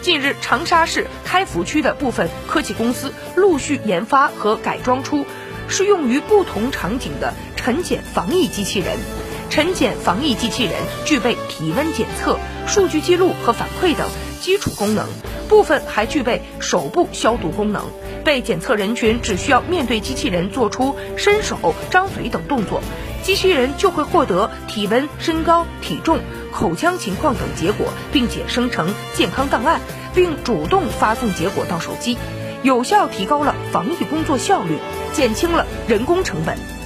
近日，长沙市开福区的部分科技公司陆续研发和改装出适用于不同场景的晨检防疫机器人。晨检防疫机器人具备体温检测、数据记录和反馈等基础功能，部分还具备手部消毒功能。被检测人群只需要面对机器人做出伸手、张嘴等动作，机器人就会获得体温、身高、体重、口腔情况等结果，并且生成健康档案，并主动发送结果到手机，有效提高了防疫工作效率，减轻了人工成本。